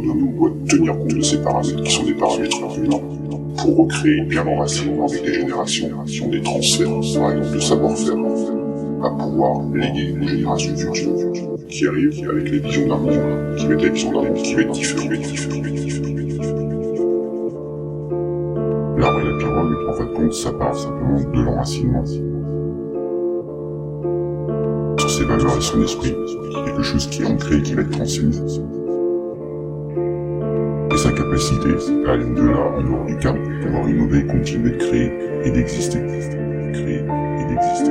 donné, on doit tenir compte de ces paramètres qui sont des paramètres humains pour recréer bien l'enracinement avec des générations des transferts, par exemple de savoir-faire, à pouvoir léguer aux générations futures qui arrivent avec les visions d'un monde qui être la vision d'un monde qui va être différent. L'arbre et la pirogue, en de compte, ça part simplement de l'enracinement sur ses valeurs et son esprit, quelque chose qui est ancré et qui va être transmis sa capacité à aller au-delà, en dehors du cadre, pouvoir innover, continuer de créer et d'exister. Créer et d'exister.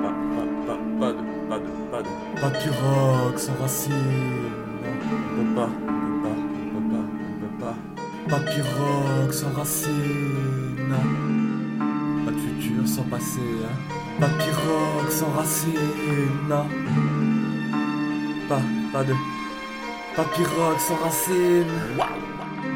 Pas, pas, pas, pas pirogue sans racine. Pas de futur sans passé. Hein. Pirogue sans racine. Pas, pas de, pirogue sans racine.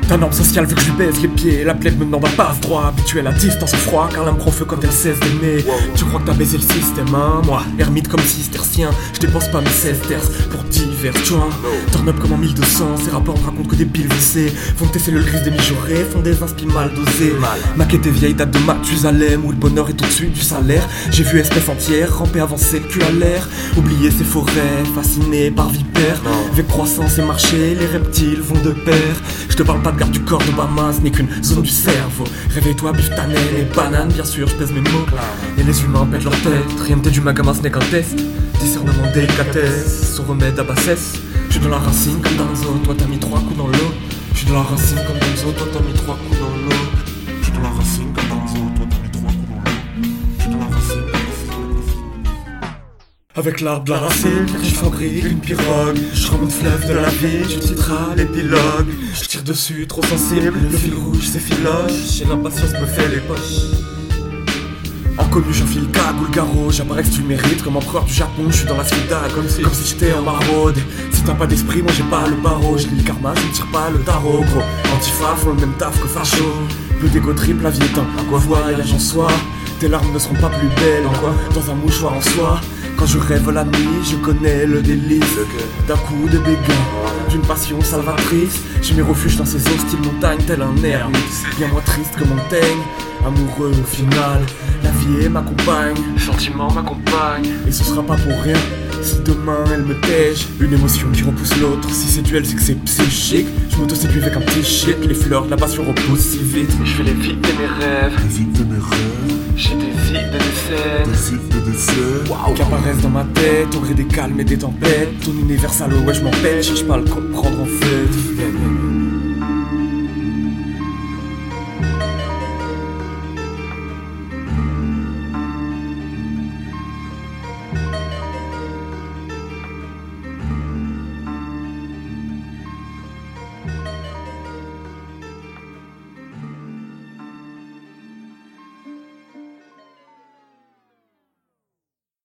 Ta norme sociale veut que je lui baise les pieds. La plaie me demande un passe droit Habitué à la distance au froid Car l'âme prend feu quand elle cesse d'aimer. Tu crois que t'as baisé le système hein Moi, ermite comme cistercien. Je dépense pas mes 16 terces Pour divers joints. Turn up comme en 1200 Ces rapports me racontent que des piles WC Font tes cellules grises démijaurées Font des inspi mal dosés Maquette tes vieilles dates de Mathusalem Où le bonheur est au-dessus du salaire. J'ai vu espèce entière Ramper avancer le cul à l'air. Oublier ses forêts Fasciné par vipères. Avec croissance et marché Les reptiles vont de pair. Je te parle pas de garde du corps d'Obama, ce n'est qu'une zone du cerveau. Réveille-toi, bif ta et banane, bien sûr, je pèse mes mots. Et les humains pètent leur tête, rien de du magama, ce n'est qu'un test. Discernement, délicatesse, son remède à bassesse. Je dans la racine comme Danzo, toi t'as mis trois coups dans l'eau. Je suis dans la racine comme Danzo, toi t'as mis trois coups dans l'eau. Je suis dans la racine comme avec l'arbre de la racine, je fabrique une pirogue Je remonte fleuve de la vie, tu citeras l'épilogue Je tire dessus, trop sensible, le fil rouge c'est filoche Et l'impatience me fait les poches Inconnu, j'enfile cagoule garrot, j'apparais que tu mérites comme empereur du Japon, je suis dans la suida comme si, comme si j'étais en maraude. Si t'as pas d'esprit, moi j'ai pas le barreau, je lis karma, je ne tire pas le tarot, gros. Antifa font le même taf que facho. Peu d'égo triple, la vie est un voyage en soi. Tes larmes ne seront pas plus belles Dans un mouchoir en soie. Quand je rêve la nuit, je connais le délice d'un coup de béguin, d'une passion salvatrice. J'ai mes refuges dans ces hostiles montagnes, tel un ermite, bien moins triste que Montaigne. Amoureux au final, la vie est ma compagne, sentiment m'accompagne, et ce sera pas pour rien. Si demain elle me tège, une émotion qui repousse l'autre. Si c'est duel, c'est que c'est psychique. Je m'auto-séduis avec un petit shit. Les fleurs de la passion repoussent si vite. Je fais les vides de mes rêves. Les vides de mes rêves, J'ai des idées de scènes. des vides de dessert. Qui apparaissent dans ma tête au gré des calmes et des tempêtes. Ton universal, ouais, je m'en cherche pas à le comprendre en fait.